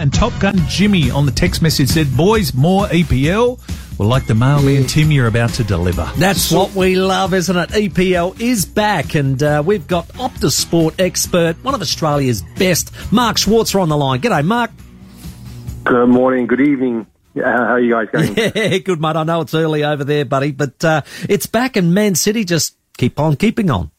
And Top Gun Jimmy on the text message said, Boys, more EPL. Well, like the mailman Tim, you're about to deliver. That's what we love, isn't it? EPL is back, and uh, we've got Optus Sport expert, one of Australia's best, Mark Schwarzer on the line. G'day, Mark. Good morning, good evening. Uh, how are you guys going? Yeah, good, mate. I know it's early over there, buddy, but uh, it's back, and Man City just keep on keeping on.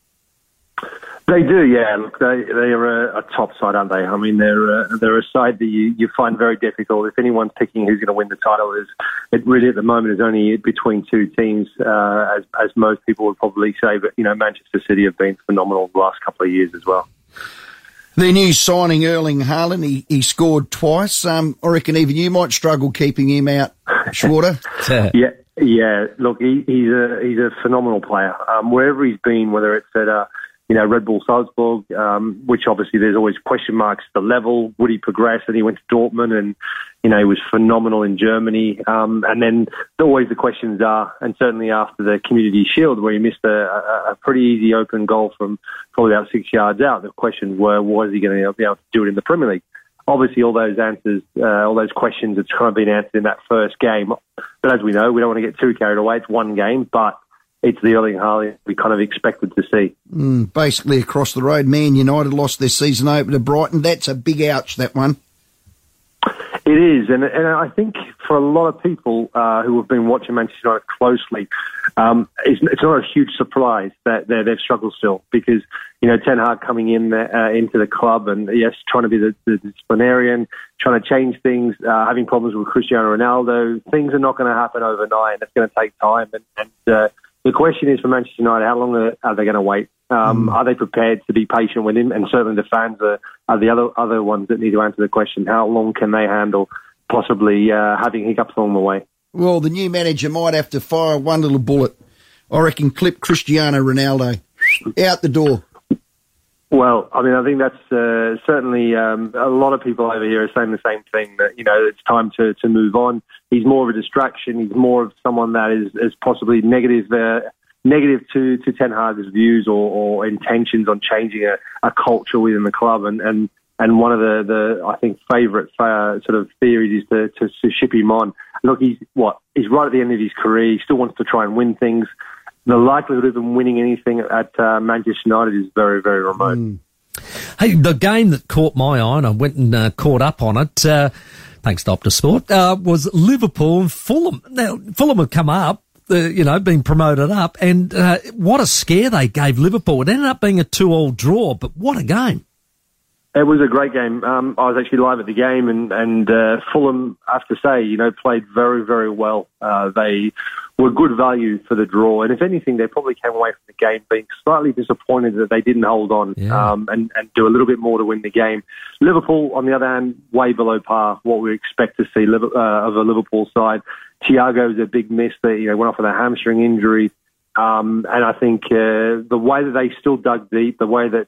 They do, yeah. Look, they they are a, a top side, aren't they? I mean, they're a, they're a side that you, you find very difficult. If anyone's picking who's going to win the title, is it really at the moment is only between two teams, uh, as as most people would probably say. But you know, Manchester City have been phenomenal the last couple of years as well. Their new signing, Erling Haaland, he, he scored twice. Um, I reckon even you might struggle keeping him out, Schwarzer. yeah, yeah. Look, he, he's a he's a phenomenal player. Um, wherever he's been, whether it's at uh, you know, Red Bull Salzburg, um, which obviously there's always question marks the level. Would he progress? And he went to Dortmund and, you know, he was phenomenal in Germany. Um, and then always the questions are, and certainly after the Community Shield where he missed a, a, pretty easy open goal from probably about six yards out, the questions were, was he going to be able to do it in the Premier League? Obviously, all those answers, uh, all those questions have kind of been answered in that first game. But as we know, we don't want to get too carried away. It's one game, but it's the Erling Haaland we kind of expected to see. Mm, basically, across the road, Man United lost their season opener to Brighton. That's a big ouch, that one. It is, and, and I think for a lot of people uh, who have been watching Manchester United closely, um, it's, it's, not a huge surprise that they've struggled still because you know Ten Hag coming in uh, into the club and yes, trying to be the, the disciplinarian, trying to change things, uh, having problems with Cristiano Ronaldo. Things are not going to happen overnight. It's going to take time, and, and uh, the question is for Manchester United, how long are, are they going to wait? Um, mm. Are they prepared to be patient with him? And certainly the fans are, are, the other other ones that need to answer the question: How long can they handle possibly uh, having hiccups along the way? Well, the new manager might have to fire one little bullet. I reckon clip Cristiano Ronaldo out the door. Well, I mean, I think that's uh, certainly um, a lot of people over here are saying the same thing that you know it's time to to move on. He's more of a distraction. He's more of someone that is, is possibly negative, uh, negative to to Ten Hag's views or, or intentions on changing a, a culture within the club. And and and one of the, the I think favourite uh, sort of theories is to, to to ship him on. Look, he's what he's right at the end of his career. He still wants to try and win things the likelihood of them winning anything at uh, Manchester United is very, very remote. Mm. Hey, the game that caught my eye, and I went and uh, caught up on it, uh, thanks to Optus Sport, uh, was Liverpool and Fulham. Now, Fulham have come up, uh, you know, been promoted up, and uh, what a scare they gave Liverpool. It ended up being a two-all draw, but what a game. It was a great game. Um, I was actually live at the game, and and uh, Fulham, I have to say, you know, played very very well. Uh, they were good value for the draw, and if anything, they probably came away from the game being slightly disappointed that they didn't hold on yeah. um, and and do a little bit more to win the game. Liverpool, on the other hand, way below par. What we expect to see uh, of a Liverpool side. Thiago's a big miss that you know went off with a hamstring injury, um, and I think uh, the way that they still dug deep, the way that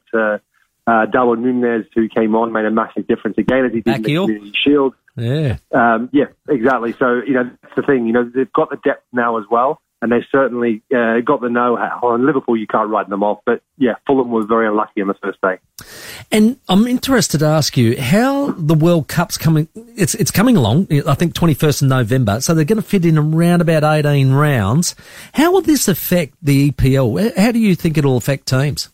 uh, Darwin Nunez, who came on, made a massive difference again as he did in the Community Shield. Yeah. Um, yeah, exactly. So, you know, that's the thing. You know, they've got the depth now as well, and they've certainly uh, got the know-how. On Liverpool, you can't write them off, but yeah, Fulham was very unlucky on the first day. And I'm interested to ask you how the World Cup's coming. It's it's coming along. I think 21st of November. So they're going to fit in around about 18 rounds. How will this affect the EPL? How do you think it'll affect teams?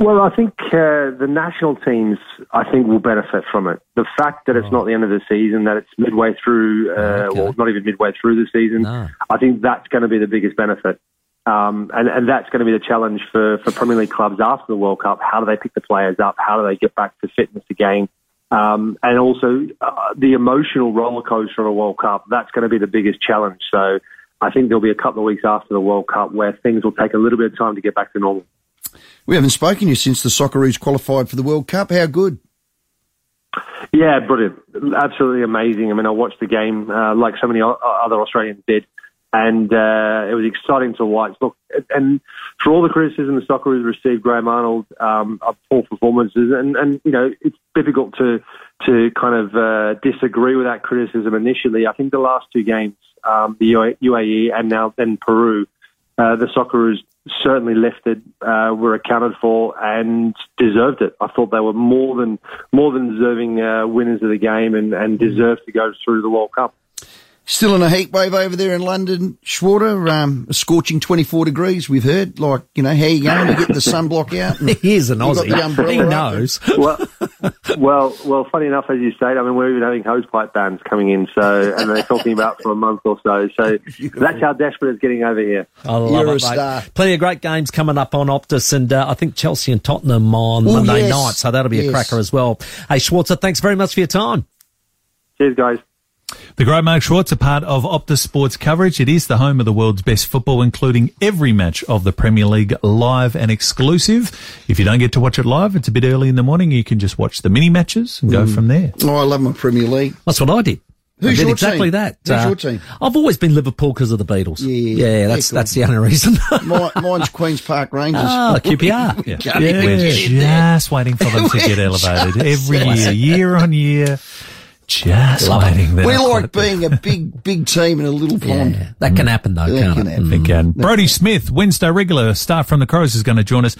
Well, I think uh, the national teams, I think, will benefit from it. The fact that it's oh. not the end of the season, that it's midway through, uh, okay. well, not even midway through the season, no. I think that's going to be the biggest benefit. Um, and, and that's going to be the challenge for, for Premier League clubs after the World Cup. How do they pick the players up? How do they get back to fitness again? Um, and also uh, the emotional roller coaster of a World Cup. That's going to be the biggest challenge. So I think there'll be a couple of weeks after the World Cup where things will take a little bit of time to get back to normal. We haven't spoken to you since the Socceroos qualified for the World Cup. How good? Yeah, brilliant. Absolutely amazing. I mean, I watched the game uh, like so many other Australians did, and uh, it was exciting to watch. Look, and for all the criticism the Socceroos received, Graham Arnold, um, poor performances, and, and you know it's difficult to to kind of uh, disagree with that criticism initially. I think the last two games, um, the UAE and now then Peru, uh, the Socceroos certainly lifted, uh, were accounted for, and deserved it. I thought they were more than more than deserving uh, winners of the game, and, and deserved to go through the World Cup. Still in a heat wave over there in London, Schwarzer. Um, a scorching 24 degrees, we've heard. Like, you know, how you going to get the sunblock out? He is an got the Aussie. He knows. well, well, well. Funny enough, as you say, I mean, we're even having hosepipe bans coming in, so and they're talking about for a month or so. So that's how desperate it's getting over here. I love You're it, a mate. Plenty of great games coming up on Optus, and uh, I think Chelsea and Tottenham on Oh, Monday yes. night, so that'll be a cracker as well. Hey, Schwarzer, thanks very much for your time. Cheers, guys. The great Mark Schwarzer, a part of Optus Sports coverage. It is the home of the world's best football, including every match of the Premier League live and exclusive. If you don't get to watch it live, it's a bit early in the morning. You can just watch the mini matches and go from there. Oh, I love my Premier League. That's what I did. Who's I did your exactly team? that. Who's your team? I've always been Liverpool because of the Beatles. Yeah, yeah, that's that's the only reason. Mine's Queen's Park Rangers. Ah, QPR. Yeah. Can't We're just waiting for them to get elevated every year, year on year. Just Love it. waiting. They're we like being a big, big team in a little pond. Yeah, that can happen though, That can't can it? happen. Mm. Again. Brodie Smith, Wednesday regular, star from the Crows, is going to join us.